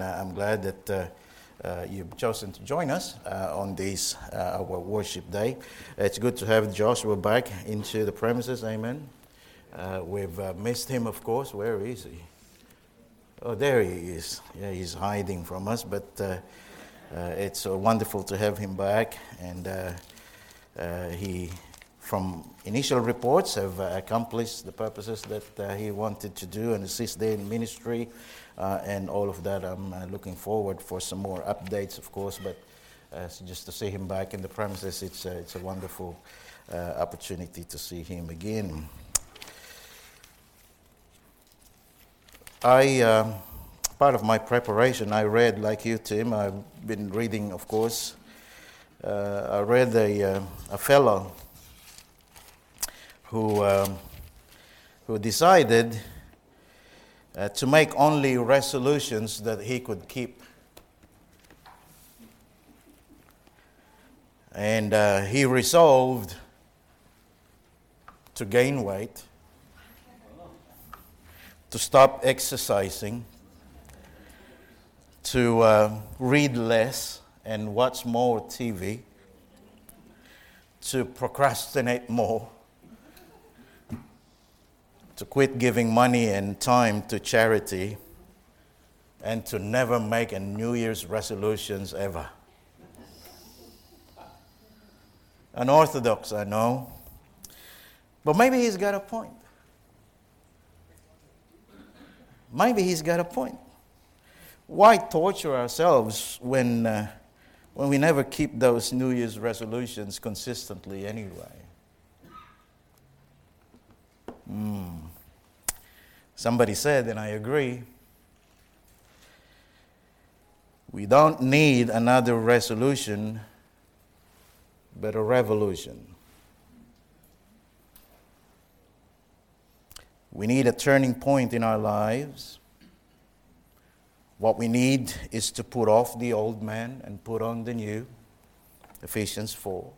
and uh, I'm glad that uh, uh, you've chosen to join us uh, on this uh, our worship day. It's good to have Joshua back into the premises. Amen. Uh, we've missed him, of course. Where is he? Oh, there he is. Yeah, he's hiding from us, but it's wonderful to have him back, and he from initial reports have accomplished the purposes that he wanted to do and assist there in ministry uh, and all of that. I'm uh, looking forward for some more updates, of course, but uh, just to see him back in the premises, it's, uh, it's a wonderful opportunity to see him again. I, um, part of my preparation, I read, like you, Tim, I've been reading, of course. I read a, a fellow who, um, who decided uh, to make only resolutions that he could keep. And uh, he resolved to gain weight, to stop exercising, to uh, read less and watch more TV, to procrastinate more to quit giving money and time to charity and to never make a New Year's resolutions ever. Unorthodox, I know. But maybe he's got a point. Maybe he's got a point. Why torture ourselves when, uh, when we never keep those New Year's resolutions consistently anyway? Mm. Somebody said, and I agree, we don't need another resolution, but a revolution. We need a turning point in our lives. What we need is to put off the old man and put on the new. Ephesians 4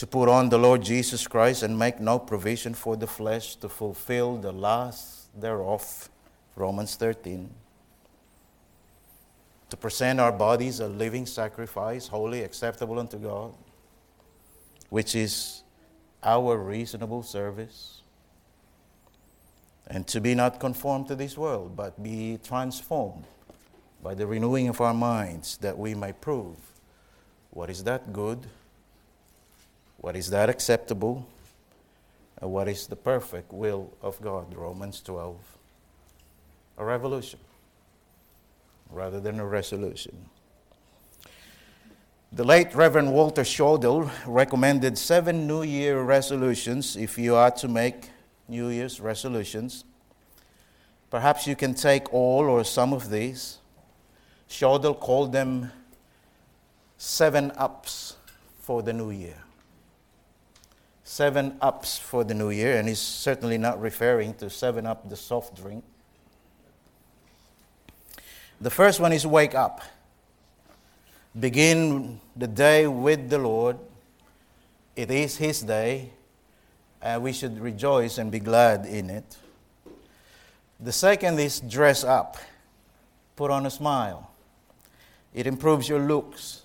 to put on the Lord Jesus Christ and make no provision for the flesh to fulfill the lust thereof. Romans 13. To present our bodies a living sacrifice, holy, acceptable unto God, which is our reasonable service. And to be not conformed to this world, but be transformed by the renewing of our minds, that we may prove what is that good what is that acceptable? What is the perfect will of God? Romans 12. A revolution rather than a resolution. The late Reverend Walter Schaudel recommended seven New Year resolutions if you are to make New Year's resolutions. Perhaps you can take all or some of these. Schaudel called them seven ups for the new year seven ups for the new year, and he's certainly not referring to seven up the soft drink. The first one is wake up. Begin the day with the Lord. It is His day, and we should rejoice and be glad in it. The second is dress up, put on a smile. It improves your looks,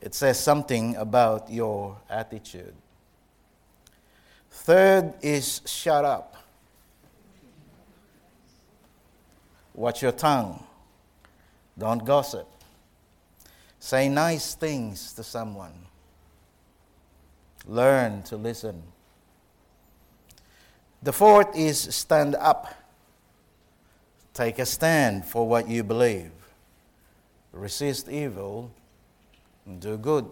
it says something about your attitude. Third is shut up. Watch your tongue. Don't gossip. Say nice things to someone. Learn to listen. The fourth is stand up. Take a stand for what you believe. Resist evil and do good.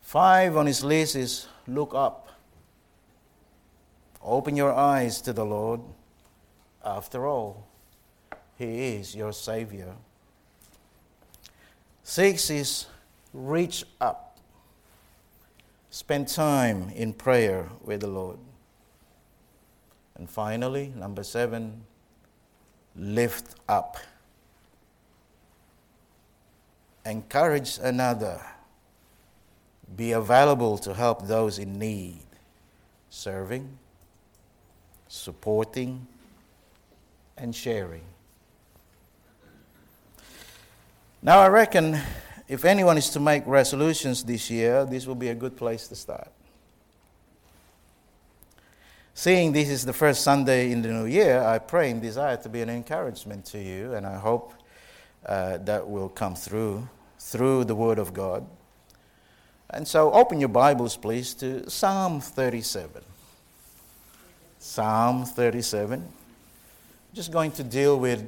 Five on his list is look up. Open your eyes to the Lord. After all, He is your Savior. Six is reach up. Spend time in prayer with the Lord. And finally, number seven, lift up. Encourage another be available to help those in need, serving, supporting, and sharing. Now, I reckon if anyone is to make resolutions this year, this will be a good place to start. Seeing this is the first Sunday in the new year, I pray and desire to be an encouragement to you, and I hope uh, that will come through through the Word of God. And so, open your Bibles, please, to Psalm 37. Psalm 37. Just going to deal with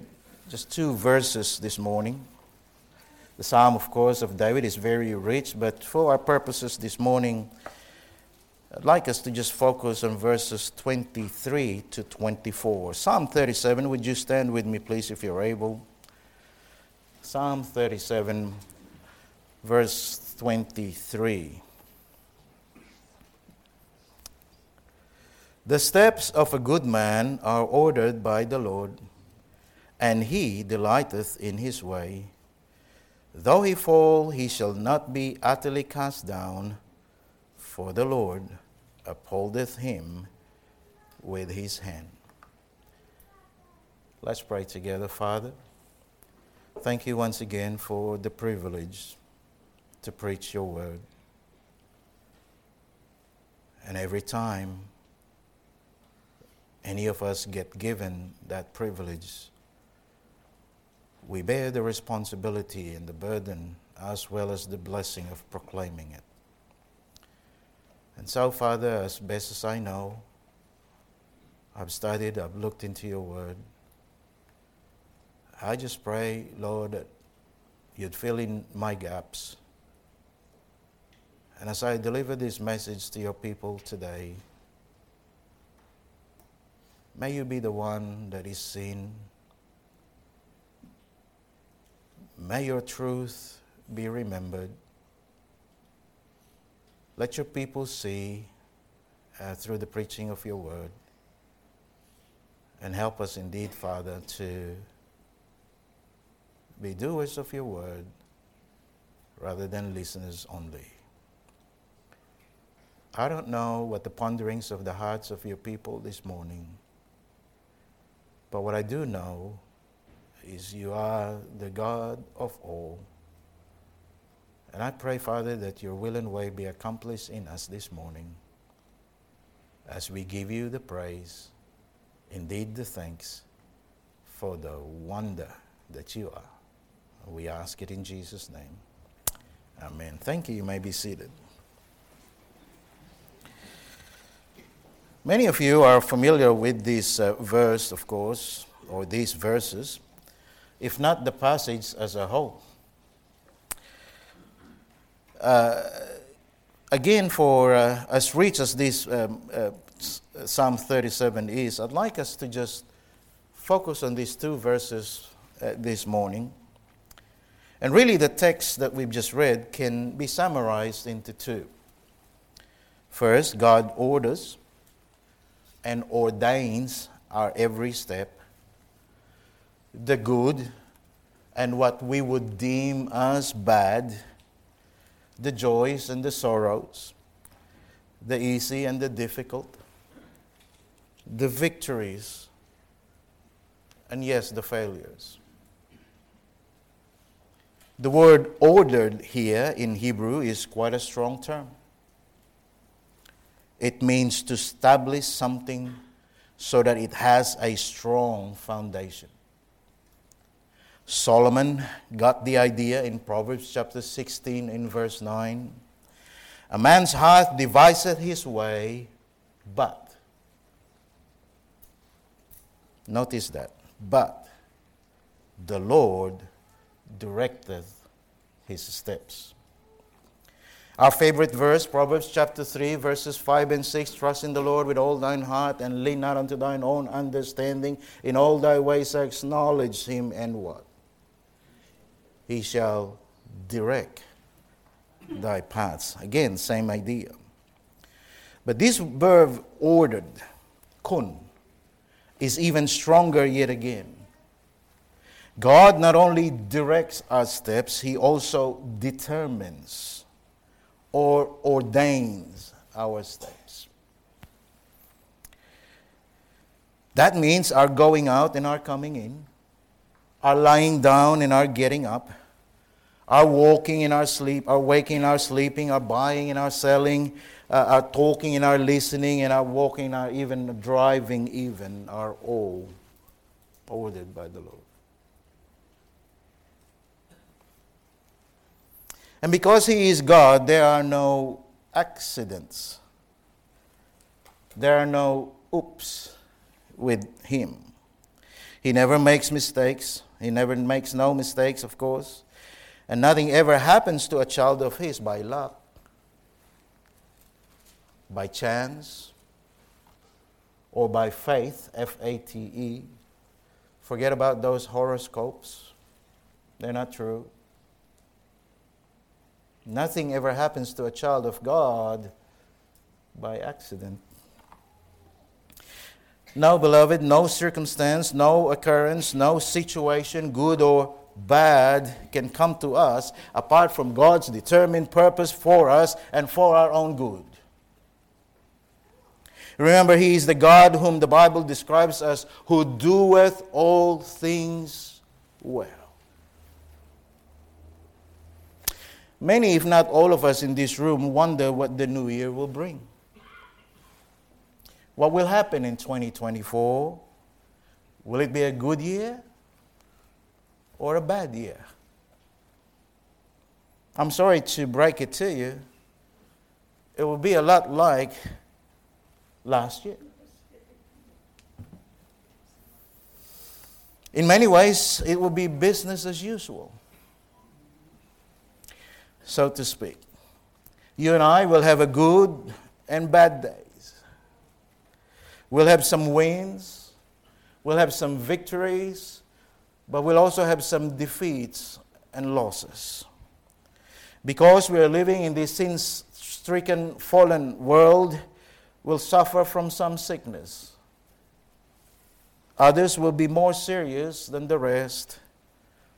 just two verses this morning. The Psalm, of course, of David is very rich, but for our purposes this morning, I'd like us to just focus on verses 23 to 24. Psalm 37, would you stand with me, please, if you're able? Psalm 37, verse 23. The steps of a good man are ordered by the Lord, and he delighteth in his way. Though he fall, he shall not be utterly cast down, for the Lord upholdeth him with his hand. Let's pray together, Father. Thank you once again for the privilege to preach your word. And every time any of us get given that privilege, we bear the responsibility and the burden as well as the blessing of proclaiming it. And so, Father, as best as I know, I've studied, I've looked into your word. I just pray, Lord, that you'd fill in my gaps. And as I deliver this message to your people today, may you be the one that is seen May your truth be remembered. Let your people see uh, through the preaching of your word. And help us indeed, Father, to be doers of your word rather than listeners only. I don't know what the ponderings of the hearts of your people this morning, but what I do know is you are the God of all. And I pray, Father, that your will and way be accomplished in us this morning as we give you the praise, indeed the thanks for the wonder that you are. We ask it in Jesus' name. Amen. Thank you. You may be seated. Many of you are familiar with this uh, verse, of course, or these verses if not the passage as a whole. Uh, again, for uh, as rich as this um, uh, Psalm 37 is, I'd like us to just focus on these two verses uh, this morning. And really, the text that we've just read can be summarized into two. First, God orders and ordains our every step the good and what we would deem as bad, the joys and the sorrows, the easy and the difficult, the victories, and yes, the failures. The word ordered here in Hebrew is quite a strong term. It means to establish something so that it has a strong foundation. Solomon got the idea in Proverbs chapter 16 in verse 9. A man's heart deviseth his way, but, notice that, but the Lord directeth his steps. Our favorite verse, Proverbs chapter 3, verses 5 and 6 Trust in the Lord with all thine heart and lean not unto thine own understanding. In all thy ways acknowledge him, and what? he shall direct thy paths. Again, same idea. But this verb ordered, kun, is even stronger yet again. God not only directs our steps, He also determines or ordains our steps. That means our going out and our coming in, our lying down and our getting up, our walking and our sleep, our waking our sleeping, our buying and our selling, uh, our talking and our listening, and our walking, our even driving, even are all ordered by the Lord. And because He is God, there are no accidents. There are no oops with Him. He never makes mistakes. He never makes no mistakes, of course. And nothing ever happens to a child of His by luck, by chance, or by faith, F A T E. Forget about those horoscopes, they're not true. Nothing ever happens to a child of God by accident. No, beloved, no circumstance, no occurrence, no situation, good or bad, can come to us apart from God's determined purpose for us and for our own good. Remember, He is the God whom the Bible describes as who doeth all things well. Many, if not all of us in this room, wonder what the new year will bring. What will happen in 2024? Will it be a good year or a bad year? I'm sorry to break it to you. It will be a lot like last year. In many ways, it will be business as usual so to speak. You and I will have a good and bad days. We'll have some wins, we'll have some victories, but we'll also have some defeats and losses. Because we are living in this sin stricken, fallen world, we'll suffer from some sickness. Others will be more serious than the rest.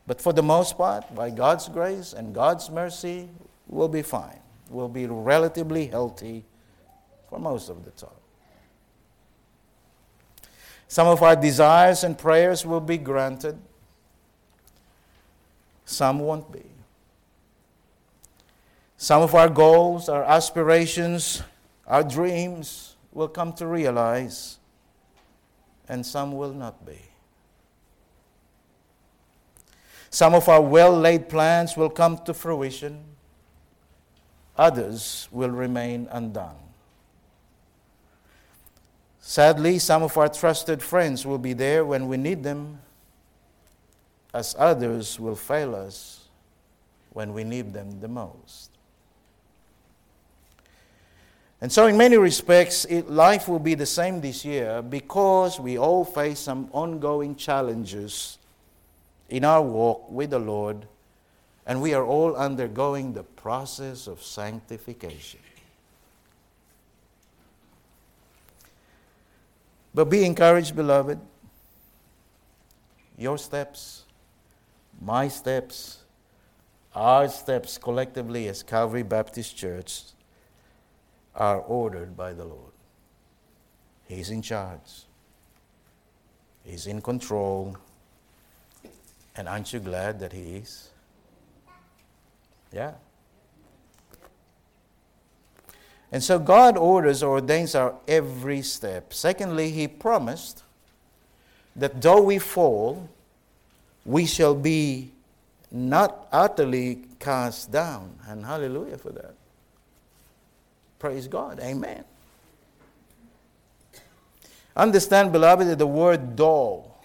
But for the most part, by God's grace and God's mercy, we'll be fine. We'll be relatively healthy for most of the time. Some of our desires and prayers will be granted, some won't be. Some of our goals, our aspirations, our dreams will come to realize, and some will not be. Some of our well laid plans will come to fruition, others will remain undone. Sadly, some of our trusted friends will be there when we need them, as others will fail us when we need them the most. And so, in many respects, it, life will be the same this year because we all face some ongoing challenges in our walk with the Lord, and we are all undergoing the process of sanctification. But be encouraged, beloved. Your steps, my steps, our steps collectively as Calvary Baptist Church are ordered by the Lord. He's in charge, He's in control. And aren't you glad that He is? Yeah. And so God orders or ordains our every step. Secondly, He promised that though we fall, we shall be not utterly cast down. And hallelujah for that. Praise God. Amen. Understand, beloved, that the word though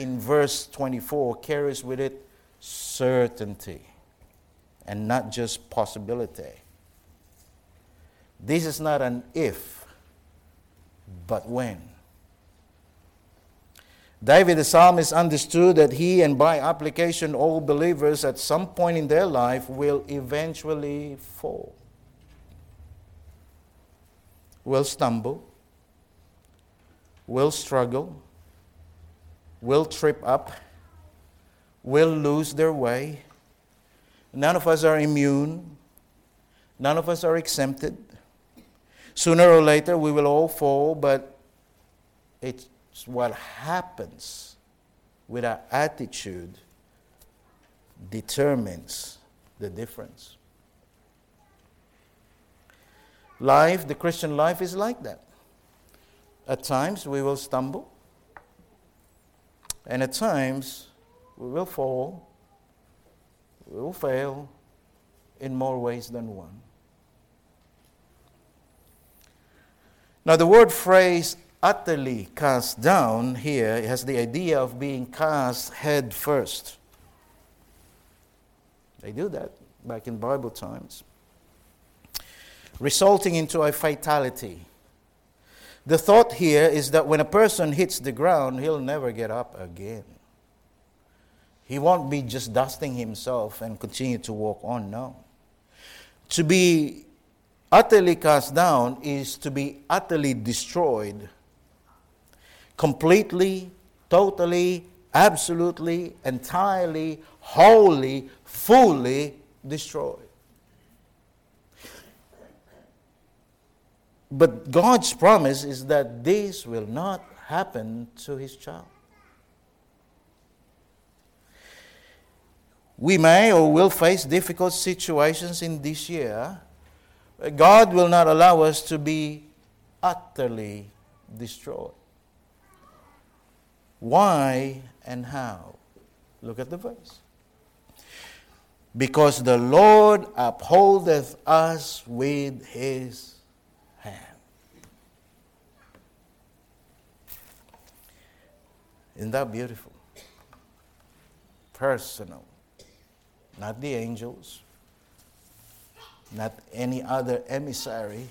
in verse 24 carries with it certainty and not just possibility. This is not an if, but when. David the psalmist understood that he and by application all believers at some point in their life will eventually fall, will stumble, will struggle will trip up, will lose their way. None of us are immune. None of us are exempted. Sooner or later, we will all fall, but it's what happens with our attitude determines the difference. Life, the Christian life, is like that. At times we will stumble, and at times we will fall, we will fail in more ways than one. Now, the word phrase utterly cast down here has the idea of being cast head first. They do that back in Bible times, resulting into a fatality. The thought here is that when a person hits the ground, he'll never get up again. He won't be just dusting himself and continue to walk on. No. To be utterly cast down is to be utterly destroyed, completely, totally, absolutely, entirely, wholly, fully destroyed. But God's promise is that this will not happen to his child. We may or will face difficult situations in this year. God will not allow us to be utterly destroyed. Why and how? Look at the verse. Because the Lord upholdeth us with his Isn't that beautiful? Personal. Not the angels, not any other emissary.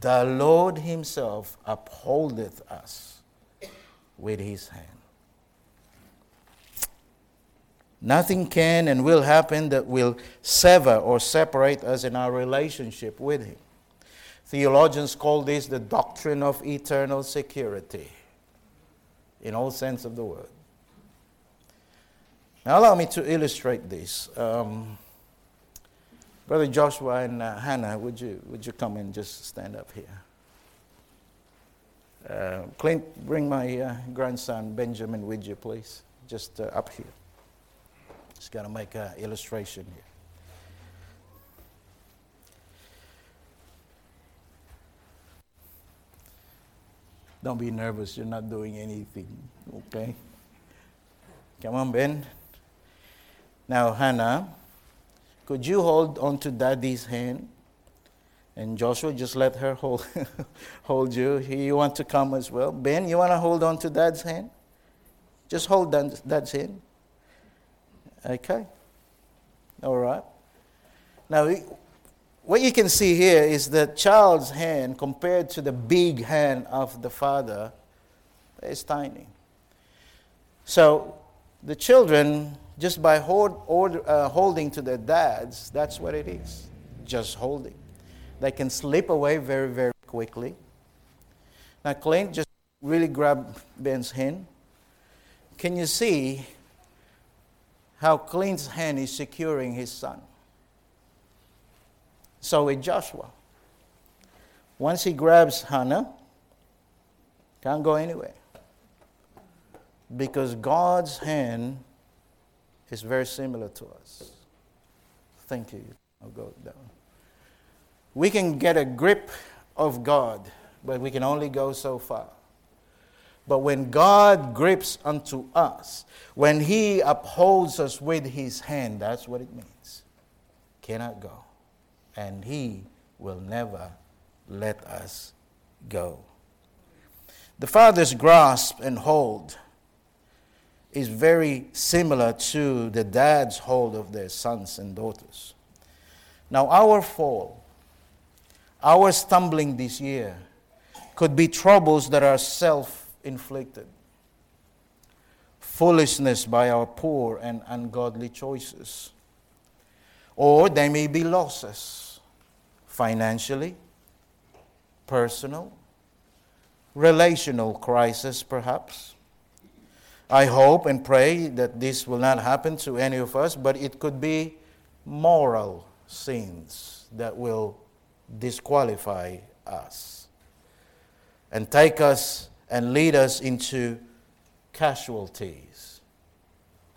The Lord Himself upholdeth us with His hand. Nothing can and will happen that will sever or separate us in our relationship with Him. Theologians call this the doctrine of eternal security, in all sense of the word. Now, allow me to illustrate this. Um, Brother Joshua and uh, Hannah, would you, would you come and just stand up here? Uh, Clint, bring my uh, grandson Benjamin with you, please. Just uh, up here. Just got to make an illustration here. Don't be nervous, you're not doing anything, okay? Come on, Ben. Now, Hannah, could you hold on to daddy's hand? And Joshua, just let her hold, hold you. You want to come as well? Ben, you want to hold on to dad's hand? Just hold dad's hand. Okay. All right. Now, what you can see here is the child's hand compared to the big hand of the father is tiny. So, the children, just by hold, order, uh, holding to their dads, that's what it is. Just holding. They can slip away very, very quickly. Now, Clint, just really grab Ben's hand. Can you see how Clint's hand is securing his son. So with Joshua, once he grabs Hannah, can't go anywhere. Because God's hand is very similar to us. Thank you. I'll go down. We can get a grip of God, but we can only go so far. But when God grips unto us, when He upholds us with His hand, that's what it means. Cannot go. And He will never let us go. The Father's grasp and hold is very similar to the dad's hold of their sons and daughters. Now, our fall, our stumbling this year, could be troubles that are self inflicted. Foolishness by our poor and ungodly choices. Or they may be losses financially, personal, relational crisis, perhaps. I hope and pray that this will not happen to any of us, but it could be moral sins that will disqualify us and take us and lead us into casualties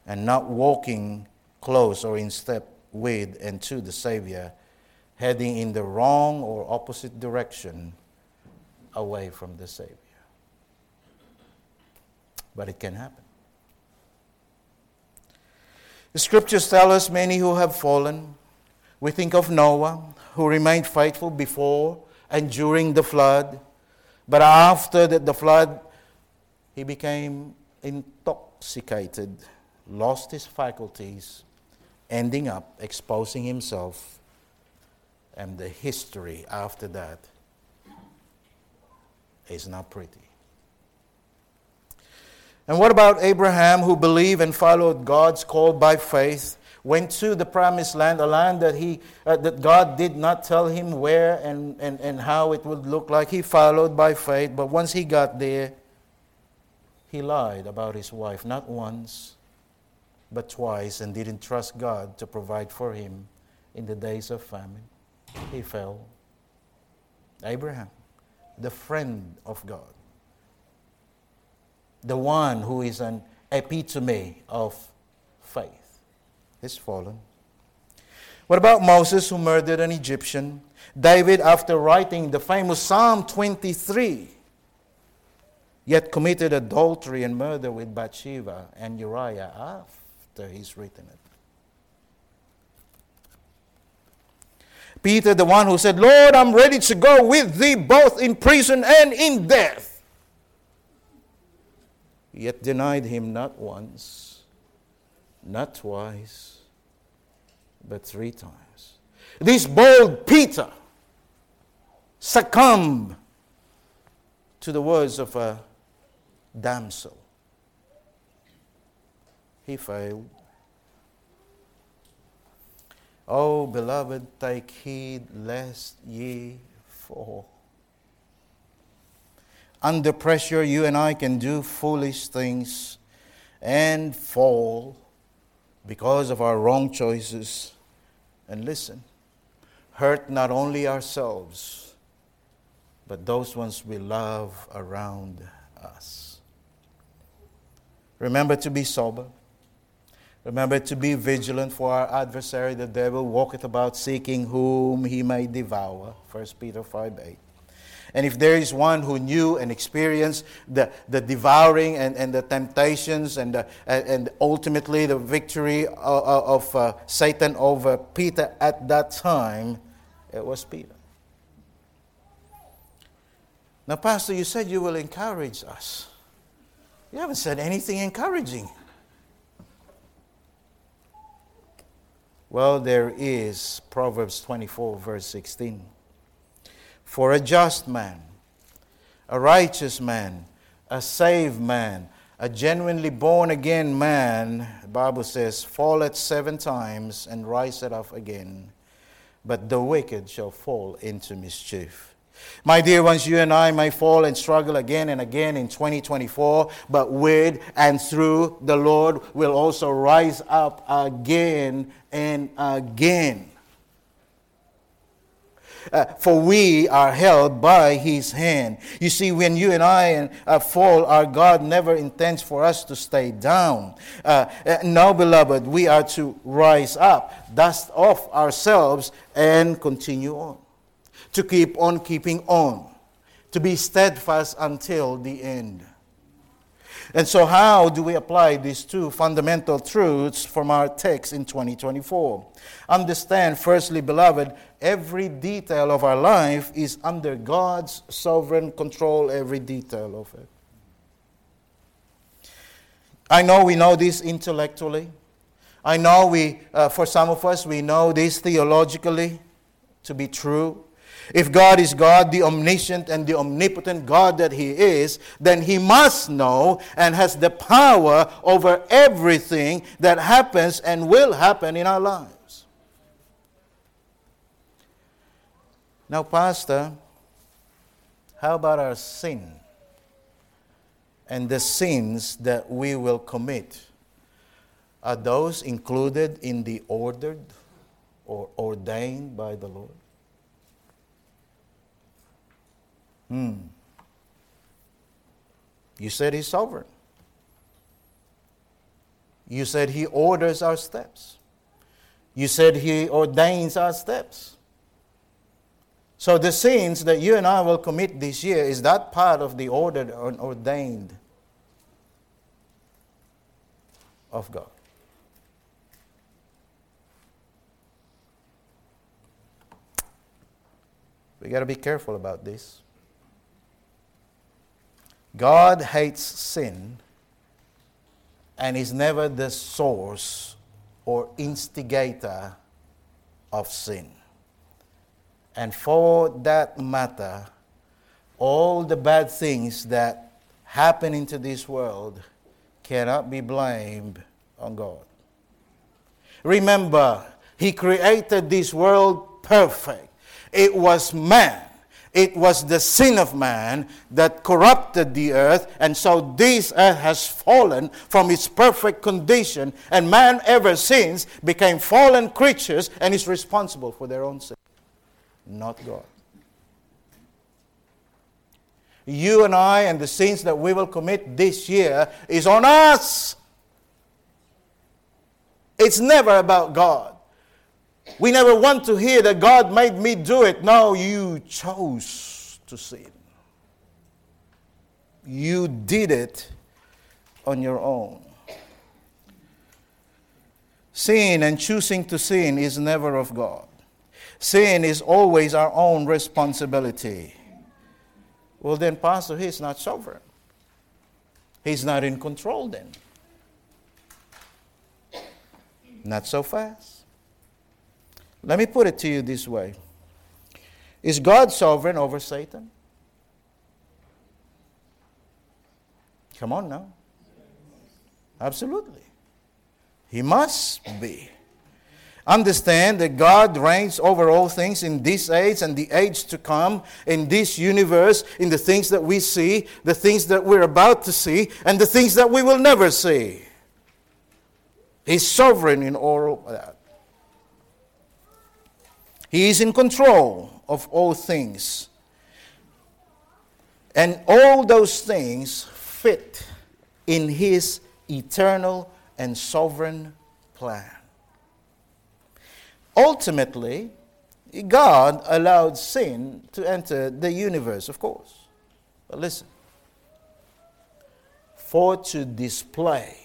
and not walking close or in step with and to the Savior, heading in the wrong or opposite direction away from the Savior. But it can happen. The scriptures tell us many who have fallen. We think of Noah, who remained faithful before and during the flood. But after the, flood, he became intoxicated, lost his faculties, ending up exposing himself. And the history after that is not pretty. And what about Abraham, who believed and followed God's call by faith, went to the promised land, a land that, he, uh, that God did not tell him where and, and, and how it would look like? He followed by faith, but once he got there, he lied about his wife, not once, but twice, and didn't trust God to provide for him in the days of famine. He fell. Abraham, the friend of God the one who is an epitome of faith, is fallen. What about Moses, who murdered an Egyptian? David, after writing the famous Psalm 23, yet committed adultery and murder with Bathsheba and Uriah after he's written it. Peter, the one who said, Lord, I'm ready to go with thee both in prison and in death yet denied him not once, not twice, but three times. This bold Peter succumbed to the words of a damsel. He failed. Oh, beloved, take heed lest ye fall. Under pressure, you and I can do foolish things and fall because of our wrong choices. And listen, hurt not only ourselves, but those ones we love around us. Remember to be sober. Remember to be vigilant, for our adversary, the devil, walketh about seeking whom he may devour. 1 Peter 5 8. And if there is one who knew and experienced the, the devouring and, and the temptations and, the, and ultimately the victory of, of uh, Satan over Peter at that time, it was Peter. Now, Pastor, you said you will encourage us. You haven't said anything encouraging. Well, there is Proverbs 24, verse 16 for a just man, a righteous man, a saved man, a genuinely born again man, the Bible says, falleth seven times and riseth up again, but the wicked shall fall into mischief. My dear ones, you and I may fall and struggle again and again in 2024, but with and through the Lord will also rise up again and again. Uh, for we are held by his hand. You see, when you and I uh, fall, our God never intends for us to stay down. Uh, uh, now, beloved, we are to rise up, dust off ourselves, and continue on. To keep on keeping on. To be steadfast until the end. And so, how do we apply these two fundamental truths from our text in 2024? Understand, firstly, beloved, every detail of our life is under God's sovereign control, every detail of it. I know we know this intellectually. I know we, uh, for some of us, we know this theologically to be true. If God is God, the omniscient and the omnipotent God that He is, then He must know and has the power over everything that happens and will happen in our lives. Now, Pastor, how about our sin and the sins that we will commit? Are those included in the ordered or ordained by the Lord? Hmm. You said He's sovereign. You said He orders our steps. You said He ordains our steps. So the sins that you and I will commit this year is that part of the ordered and ordained of God. We got to be careful about this. God hates sin and is never the source or instigator of sin. And for that matter, all the bad things that happen into this world cannot be blamed on God. Remember, He created this world perfect. It was man it was the sin of man that corrupted the earth, and so this earth has fallen from its perfect condition, and man ever since became fallen creatures and is responsible for their own sin, not God. You and I and the sins that we will commit this year is on us. It's never about God. We never want to hear that God made me do it. No, you chose to sin. You did it on your own. Sin and choosing to sin is never of God. Sin is always our own responsibility. Well, then, Pastor, he's not sovereign. He's not in control then. Not so fast. Let me put it to you this way Is God sovereign over Satan? Come on now. Absolutely. He must be. Understand that God reigns over all things in this age and the age to come, in this universe, in the things that we see, the things that we're about to see, and the things that we will never see. He's sovereign in all that. He is in control of all things. And all those things fit in His eternal and sovereign plan. Ultimately, God allowed sin to enter the universe, of course. But listen for to display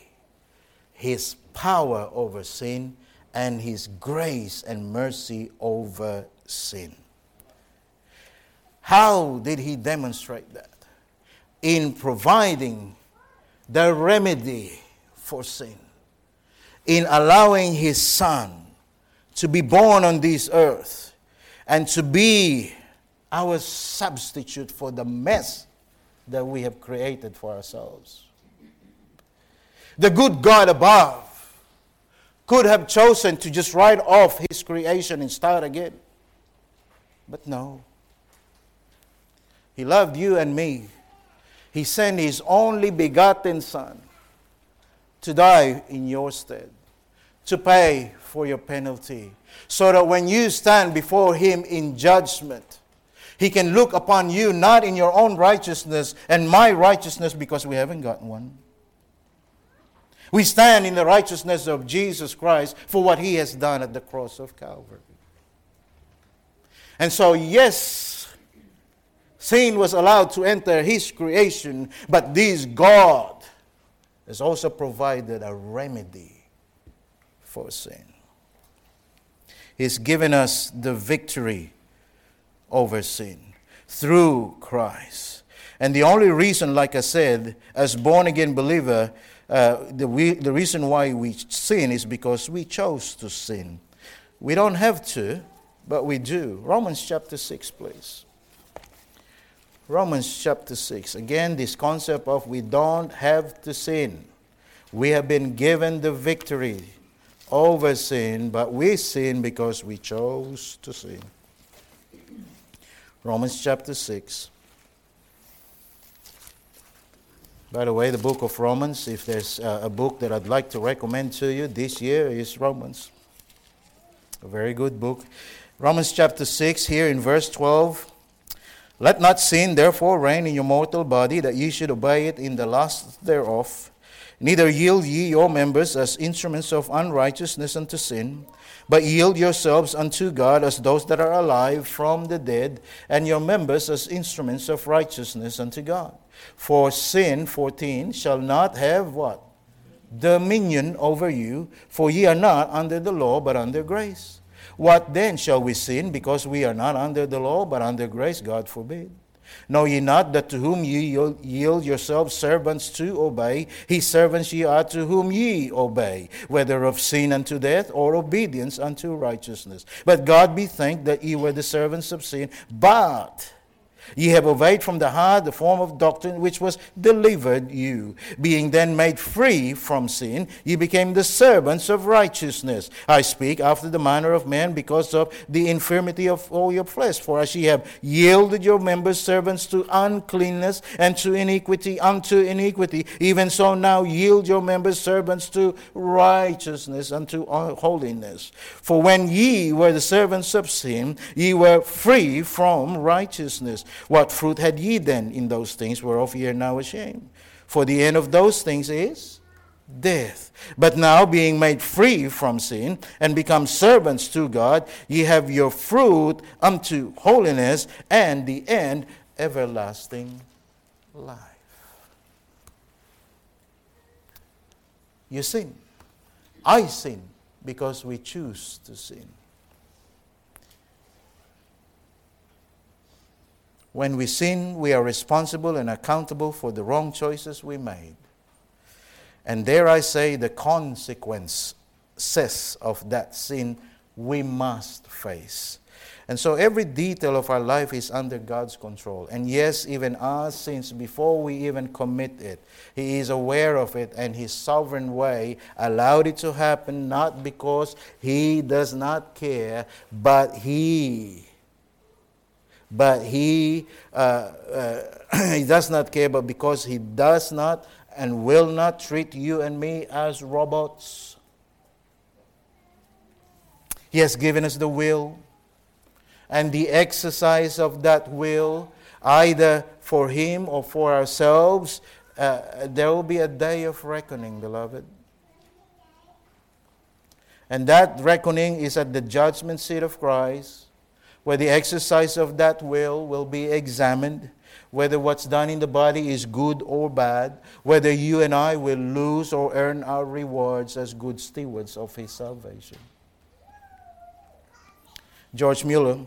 His power over sin and his grace and mercy over sin. How did he demonstrate that? In providing the remedy for sin, in allowing his son to be born on this earth and to be our substitute for the mess that we have created for ourselves. The good God above could have chosen to just write off his creation and start again. But no. He loved you and me. He sent his only begotten Son to die in your stead, to pay for your penalty, so that when you stand before him in judgment, he can look upon you not in your own righteousness and my righteousness because we haven't got one we stand in the righteousness of Jesus Christ for what he has done at the cross of Calvary. And so, yes, sin was allowed to enter his creation, but this God has also provided a remedy for sin. He's given us the victory over sin through Christ. And the only reason, like I said, as born again believer, uh, the, we, the reason why we sin is because we chose to sin. We don't have to, but we do. Romans chapter 6, please. Romans chapter 6. Again, this concept of we don't have to sin. We have been given the victory over sin, but we sin because we chose to sin. Romans chapter 6. By the way, the book of Romans, if there's uh, a book that I'd like to recommend to you this year, is Romans. A very good book. Romans chapter 6, here in verse 12. Let not sin therefore reign in your mortal body, that ye should obey it in the lust thereof. Neither yield ye your members as instruments of unrighteousness unto sin, but yield yourselves unto God as those that are alive from the dead, and your members as instruments of righteousness unto God. For sin, 14, shall not have what? Dominion over you, for ye are not under the law, but under grace. What then shall we sin because we are not under the law but under grace? God forbid. Know ye not that to whom ye yield yourselves servants to obey, his servants ye are to whom ye obey, whether of sin unto death or obedience unto righteousness. But God be thanked that ye were the servants of sin, but Ye have obeyed from the heart the form of doctrine which was delivered you. Being then made free from sin, ye became the servants of righteousness. I speak after the manner of men because of the infirmity of all your flesh. For as ye have yielded your members servants to uncleanness and to iniquity unto iniquity, even so now yield your members servants to righteousness unto holiness. For when ye were the servants of sin, ye were free from righteousness. What fruit had ye then in those things whereof ye are now ashamed? For the end of those things is death. But now, being made free from sin and become servants to God, ye have your fruit unto holiness, and the end everlasting life. You sin. I sin because we choose to sin. When we sin, we are responsible and accountable for the wrong choices we made. And dare I say, the consequences of that sin we must face. And so every detail of our life is under God's control. And yes, even our sins, before we even commit it, He is aware of it and His sovereign way allowed it to happen, not because He does not care, but He but he, uh, uh, he does not care, but because he does not and will not treat you and me as robots. He has given us the will and the exercise of that will, either for him or for ourselves. Uh, there will be a day of reckoning, beloved. And that reckoning is at the judgment seat of Christ where the exercise of that will will be examined, whether what's done in the body is good or bad, whether you and I will lose or earn our rewards as good stewards of His salvation. George Mueller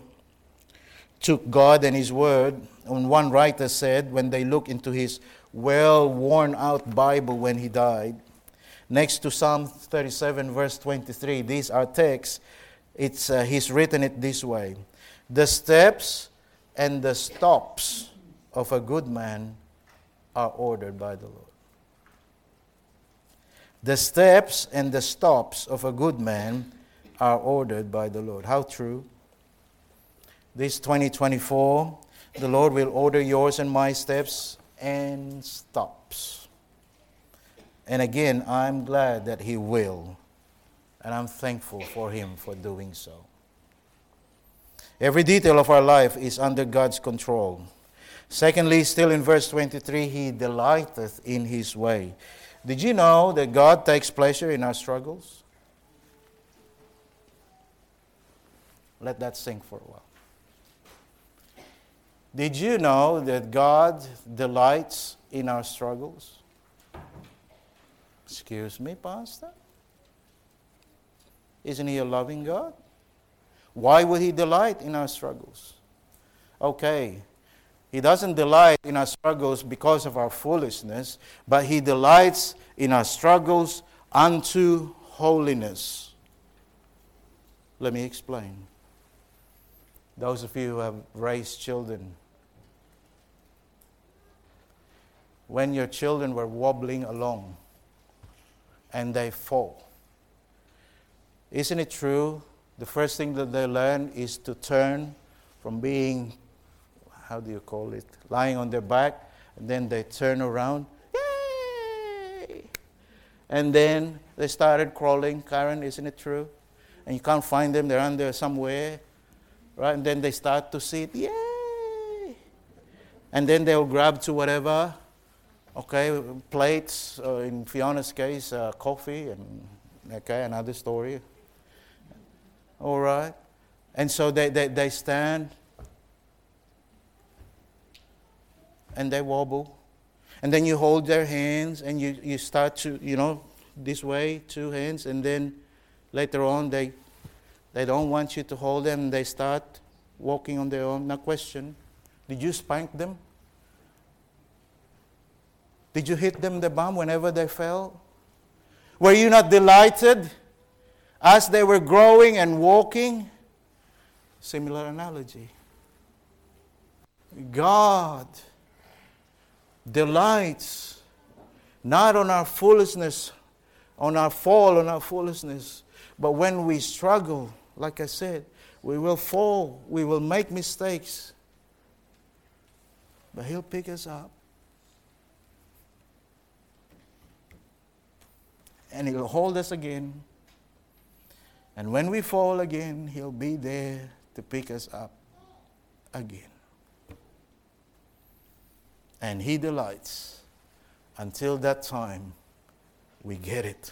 took God and His Word, and one writer said when they look into his well worn out Bible when he died, next to Psalm 37, verse 23, these are texts. It's, uh, he's written it this way the steps and the stops of a good man are ordered by the Lord. The steps and the stops of a good man are ordered by the Lord. How true? This 2024, the Lord will order yours and my steps and stops. And again, I'm glad that He will. And I'm thankful for Him for doing so. Every detail of our life is under God's control. Secondly, still in verse 23, He delighteth in His way. Did you know that God takes pleasure in our struggles? Let that sink for a while. Did you know that God delights in our struggles? Excuse me, Pastor? Isn't He a loving God? Why would He delight in our struggles? Okay, He doesn't delight in our struggles because of our foolishness, but He delights in our struggles unto holiness. Let me explain. Those of you who have raised children, when your children were wobbling along and they fall, isn't it true the first thing that they learn is to turn from being, how do you call it, lying on their back, and then they turn around, yay! And then they started crawling. Karen, isn't it true? And you can't find them, they're under somewhere, right? And then they start to sit, yay! and then they'll grab to whatever, okay, plates, uh, in Fiona's case, uh, coffee, and okay, another story. All right. And so they, they, they stand and they wobble. And then you hold their hands and you, you start to, you know, this way, two hands, and then later on they, they don't want you to hold them. They start walking on their own. Now, question Did you spank them? Did you hit them the bum whenever they fell? Were you not delighted as they were growing and walking? Similar analogy. God delights not on our foolishness, on our fall, on our foolishness, but when we struggle, like I said, we will fall, we will make mistakes, but He'll pick us up. And He'll hold us again. And when we fall again, He'll be there to pick us up again. And He delights until that time we get it.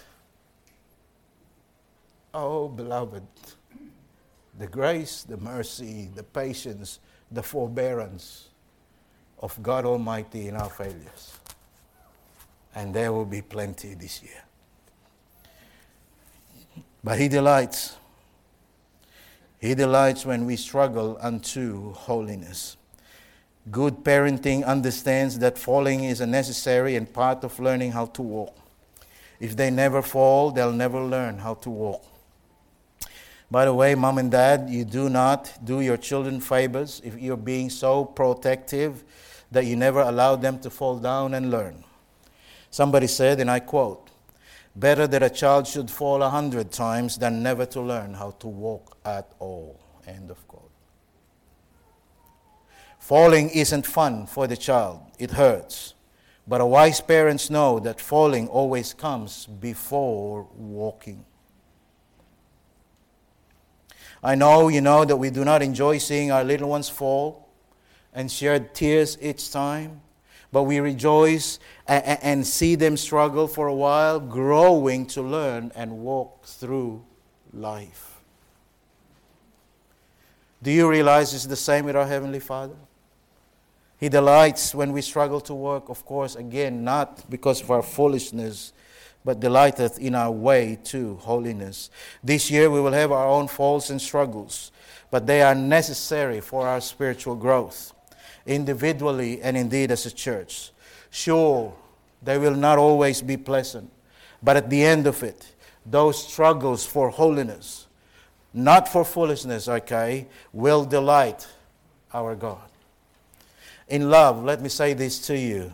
Oh, beloved, the grace, the mercy, the patience, the forbearance of God Almighty in our failures. And there will be plenty this year. But He delights. He delights when we struggle unto holiness. Good parenting understands that falling is a necessary and part of learning how to walk. If they never fall, they'll never learn how to walk. By the way, mom and dad, you do not do your children favors if you're being so protective that you never allow them to fall down and learn. Somebody said, and I quote, Better that a child should fall a hundred times than never to learn how to walk at all. End of quote. Falling isn't fun for the child, it hurts. But a wise parents know that falling always comes before walking. I know you know that we do not enjoy seeing our little ones fall and shed tears each time, but we rejoice and see them struggle for a while, growing to learn and walk through life. Do you realize it's the same with our Heavenly Father? He delights when we struggle to work, of course, again, not because of our foolishness, but delighteth in our way to holiness. This year we will have our own faults and struggles, but they are necessary for our spiritual growth, individually and indeed as a church. Sure, they will not always be pleasant, but at the end of it, those struggles for holiness, not for foolishness, okay, will delight our God. In love, let me say this to you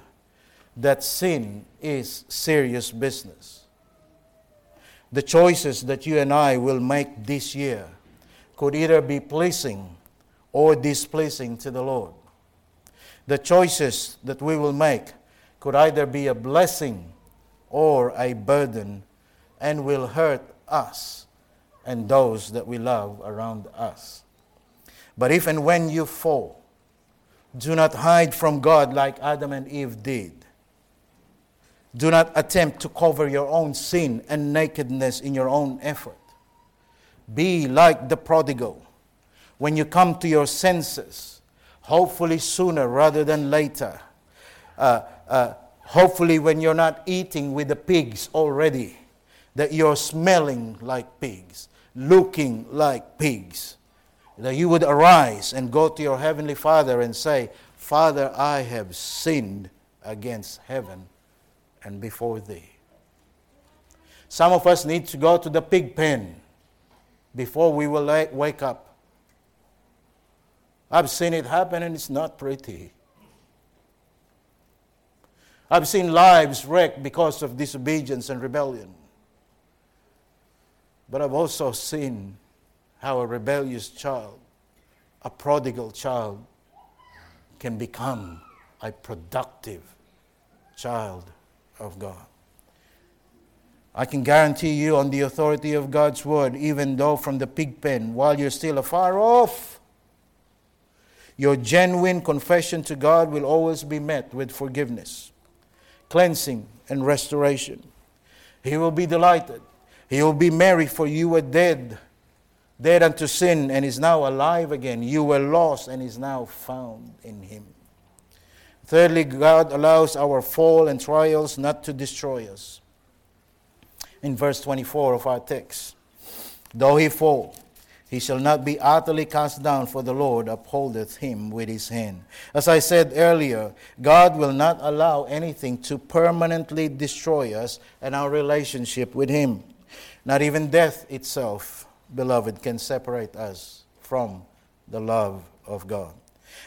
that sin is serious business. The choices that you and I will make this year could either be pleasing or displeasing to the Lord. The choices that we will make could either be a blessing or a burden and will hurt us and those that we love around us. But if and when you fall, do not hide from God like Adam and Eve did. Do not attempt to cover your own sin and nakedness in your own effort. Be like the prodigal. When you come to your senses, hopefully sooner rather than later, uh, uh, hopefully when you're not eating with the pigs already, that you're smelling like pigs, looking like pigs, that you would arise and go to your heavenly Father and say, Father, I have sinned against heaven and before thee. Some of us need to go to the pig pen before we will wake up. I've seen it happen and it's not pretty. I've seen lives wrecked because of disobedience and rebellion. But I've also seen how a rebellious child, a prodigal child, can become a productive child of God. I can guarantee you, on the authority of God's word, even though from the pig pen, while you're still afar off, Your genuine confession to God will always be met with forgiveness, cleansing, and restoration. He will be delighted. He will be merry, for you were dead, dead unto sin, and is now alive again. You were lost, and is now found in Him. Thirdly, God allows our fall and trials not to destroy us. In verse 24 of our text, though he fall, he shall not be utterly cast down, for the Lord upholdeth him with his hand. As I said earlier, God will not allow anything to permanently destroy us and our relationship with him. Not even death itself, beloved, can separate us from the love of God.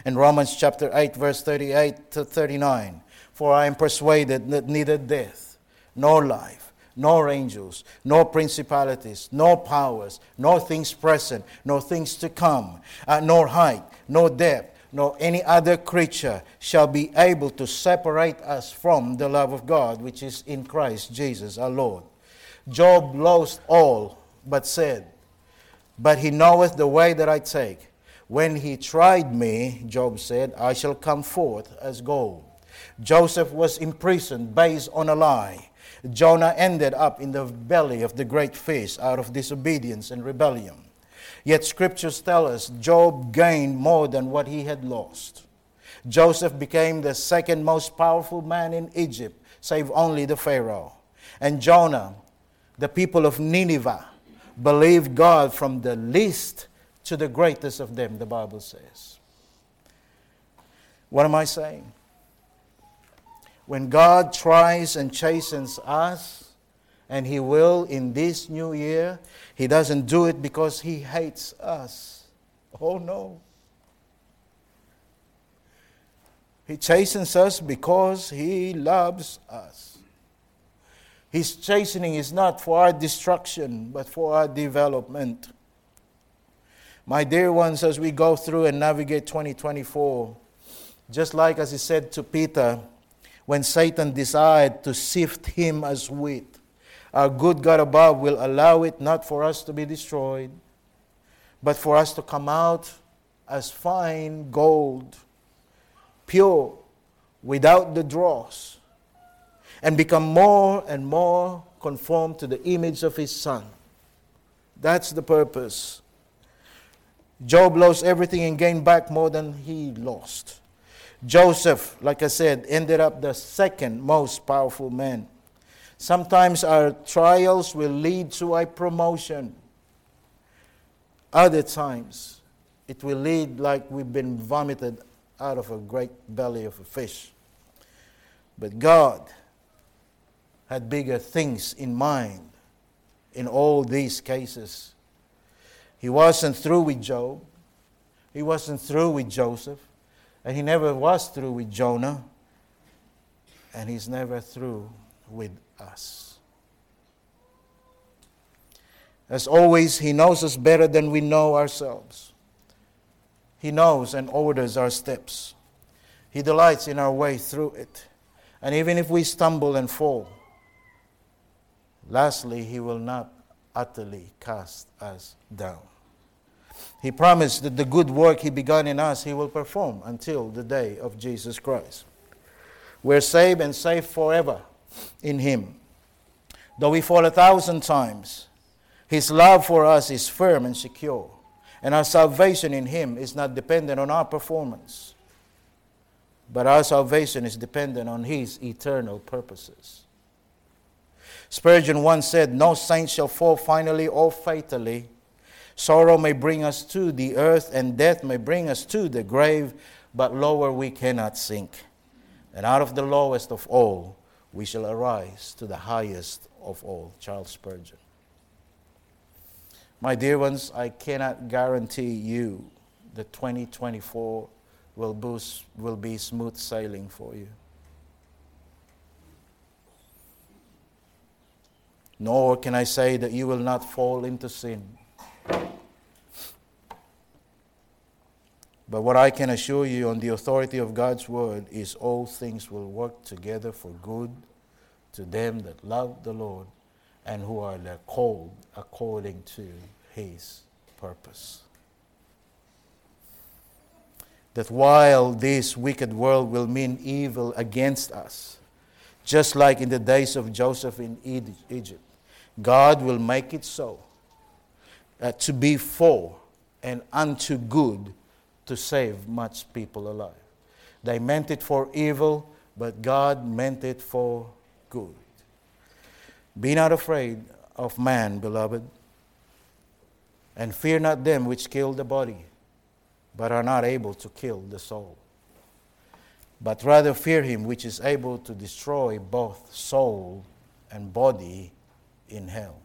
In Romans chapter 8, verse 38 to 39, for I am persuaded that neither death nor life nor angels, nor principalities, nor powers, nor things present, nor things to come, uh, nor height, nor depth, nor any other creature shall be able to separate us from the love of God which is in Christ Jesus our Lord. Job lost all, but said, But he knoweth the way that I take. When he tried me, Job said, I shall come forth as gold. Joseph was imprisoned based on a lie. Jonah ended up in the belly of the great fish out of disobedience and rebellion. Yet scriptures tell us Job gained more than what he had lost. Joseph became the second most powerful man in Egypt, save only the Pharaoh. And Jonah, the people of Nineveh, believed God from the least to the greatest of them, the Bible says. What am I saying? When God tries and chastens us, and He will in this new year, He doesn't do it because He hates us. Oh no. He chastens us because He loves us. His chastening is not for our destruction, but for our development. My dear ones, as we go through and navigate 2024, just like as He said to Peter, when Satan desired to sift him as wheat. Our good God above will allow it not for us to be destroyed, but for us to come out as fine gold, pure, without the dross, and become more and more conformed to the image of his Son. That's the purpose. Job lost everything and gained back more than he lost. Joseph, like I said, ended up the second most powerful man. Sometimes our trials will lead to a promotion. Other times, it will lead like we've been vomited out of a great belly of a fish. But God had bigger things in mind in all these cases. He wasn't through with Job, he wasn't through with Joseph. And he never was through with Jonah, and he's never through with us. As always, he knows us better than we know ourselves. He knows and orders our steps. He delights in our way through it. And even if we stumble and fall, lastly, he will not utterly cast us down. He promised that the good work He began in us, He will perform until the day of Jesus Christ. We're saved and saved forever in Him. Though we fall a thousand times, His love for us is firm and secure. And our salvation in Him is not dependent on our performance, but our salvation is dependent on His eternal purposes. Spurgeon once said, No saint shall fall finally or fatally Sorrow may bring us to the earth, and death may bring us to the grave, but lower we cannot sink. And out of the lowest of all, we shall arise to the highest of all. Charles Spurgeon. My dear ones, I cannot guarantee you that 2024 will, boost, will be smooth sailing for you. Nor can I say that you will not fall into sin. But what I can assure you on the authority of God's word is all things will work together for good to them that love the Lord and who are called according to his purpose. that while this wicked world will mean evil against us, just like in the days of Joseph in Egypt, God will make it so uh, to be for and unto good to save much people alive. They meant it for evil, but God meant it for good. Be not afraid of man, beloved, and fear not them which kill the body, but are not able to kill the soul. But rather fear him which is able to destroy both soul and body in hell.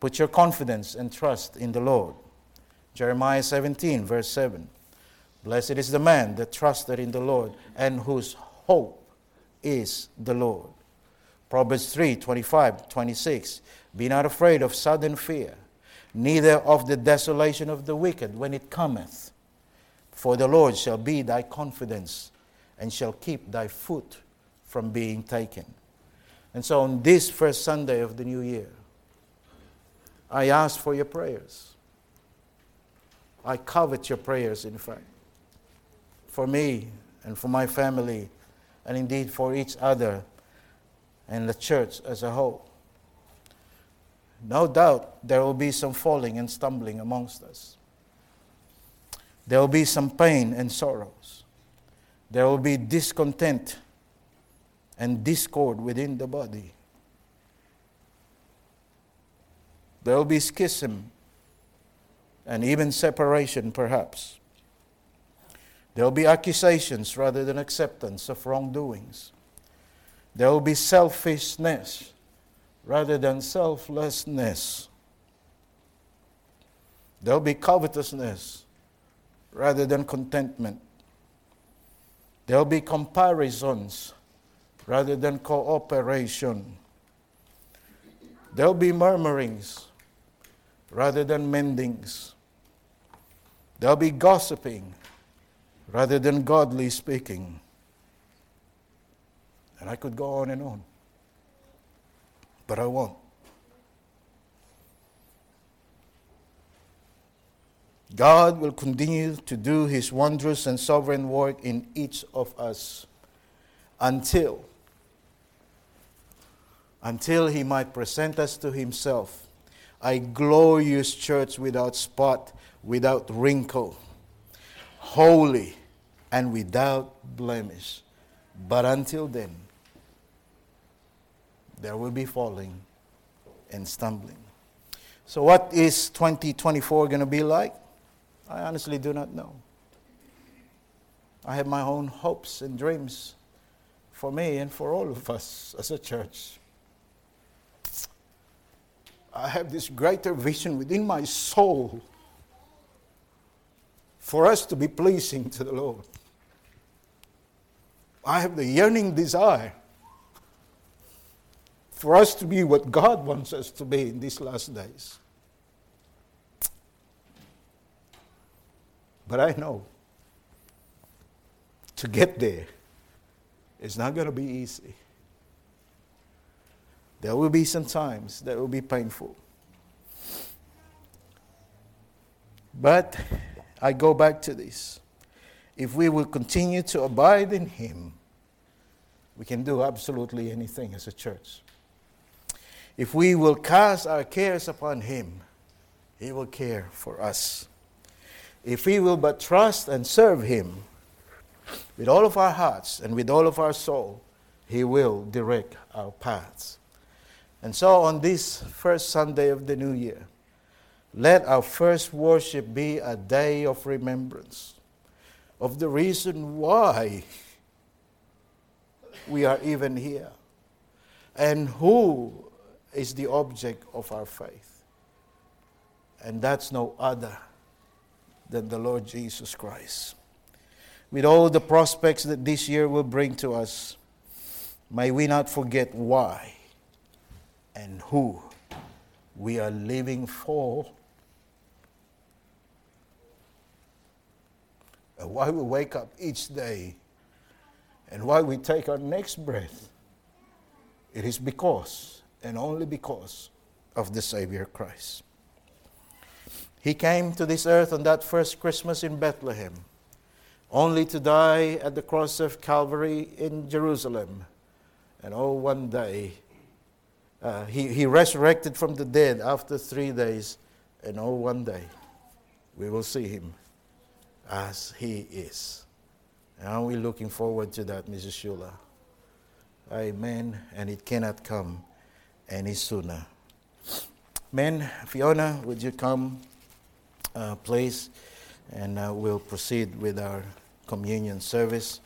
Put your confidence and trust in the Lord. Jeremiah 17, verse 7. Blessed is the man that trusted in the Lord and whose hope is the Lord. Proverbs 3, 25, 26. Be not afraid of sudden fear, neither of the desolation of the wicked when it cometh. For the Lord shall be thy confidence and shall keep thy foot from being taken. And so on this first Sunday of the new year, I ask for your prayers. I covet your prayers, in fact, for me and for my family, and indeed for each other and the church as a whole. No doubt there will be some falling and stumbling amongst us. There will be some pain and sorrows. There will be discontent and discord within the body. There will be schism and even separation, perhaps. There will be accusations rather than acceptance of wrongdoings. There will be selfishness rather than selflessness. There will be covetousness rather than contentment. There will be comparisons rather than cooperation. There will be murmurings rather than mendings. There will be gossiping rather than godly speaking. And I could go on and on, but I won't. God will continue to do his wondrous and sovereign work in each of us until until he might present us to himself a glorious church without spot, without wrinkle, holy and without blemish. But until then, there will be falling and stumbling. So, what is 2024 going to be like? I honestly do not know. I have my own hopes and dreams for me and for all of us as a church. I have this greater vision within my soul for us to be pleasing to the Lord. I have the yearning desire for us to be what God wants us to be in these last days. But I know to get there is not going to be easy. There will be some times that will be painful. But I go back to this. If we will continue to abide in Him, we can do absolutely anything as a church. If we will cast our cares upon Him, He will care for us. If we will but trust and serve Him with all of our hearts and with all of our soul, He will direct our paths. And so, on this first Sunday of the new year, let our first worship be a day of remembrance of the reason why we are even here and who is the object of our faith. And that's no other than the Lord Jesus Christ. With all the prospects that this year will bring to us, may we not forget why and who we are living for. And why we wake up each day and why we take our next breath. It is because and only because of the Savior Christ. He came to this earth on that first Christmas in Bethlehem only to die at the cross of Calvary in Jerusalem. And oh, one day, uh, he, he resurrected from the dead after three days. And oh, one day, we will see him as he is. And are we looking forward to that, Mrs. Shula? Amen. And it cannot come any sooner. Men, Fiona, would you come, uh, please? And uh, we'll proceed with our communion service.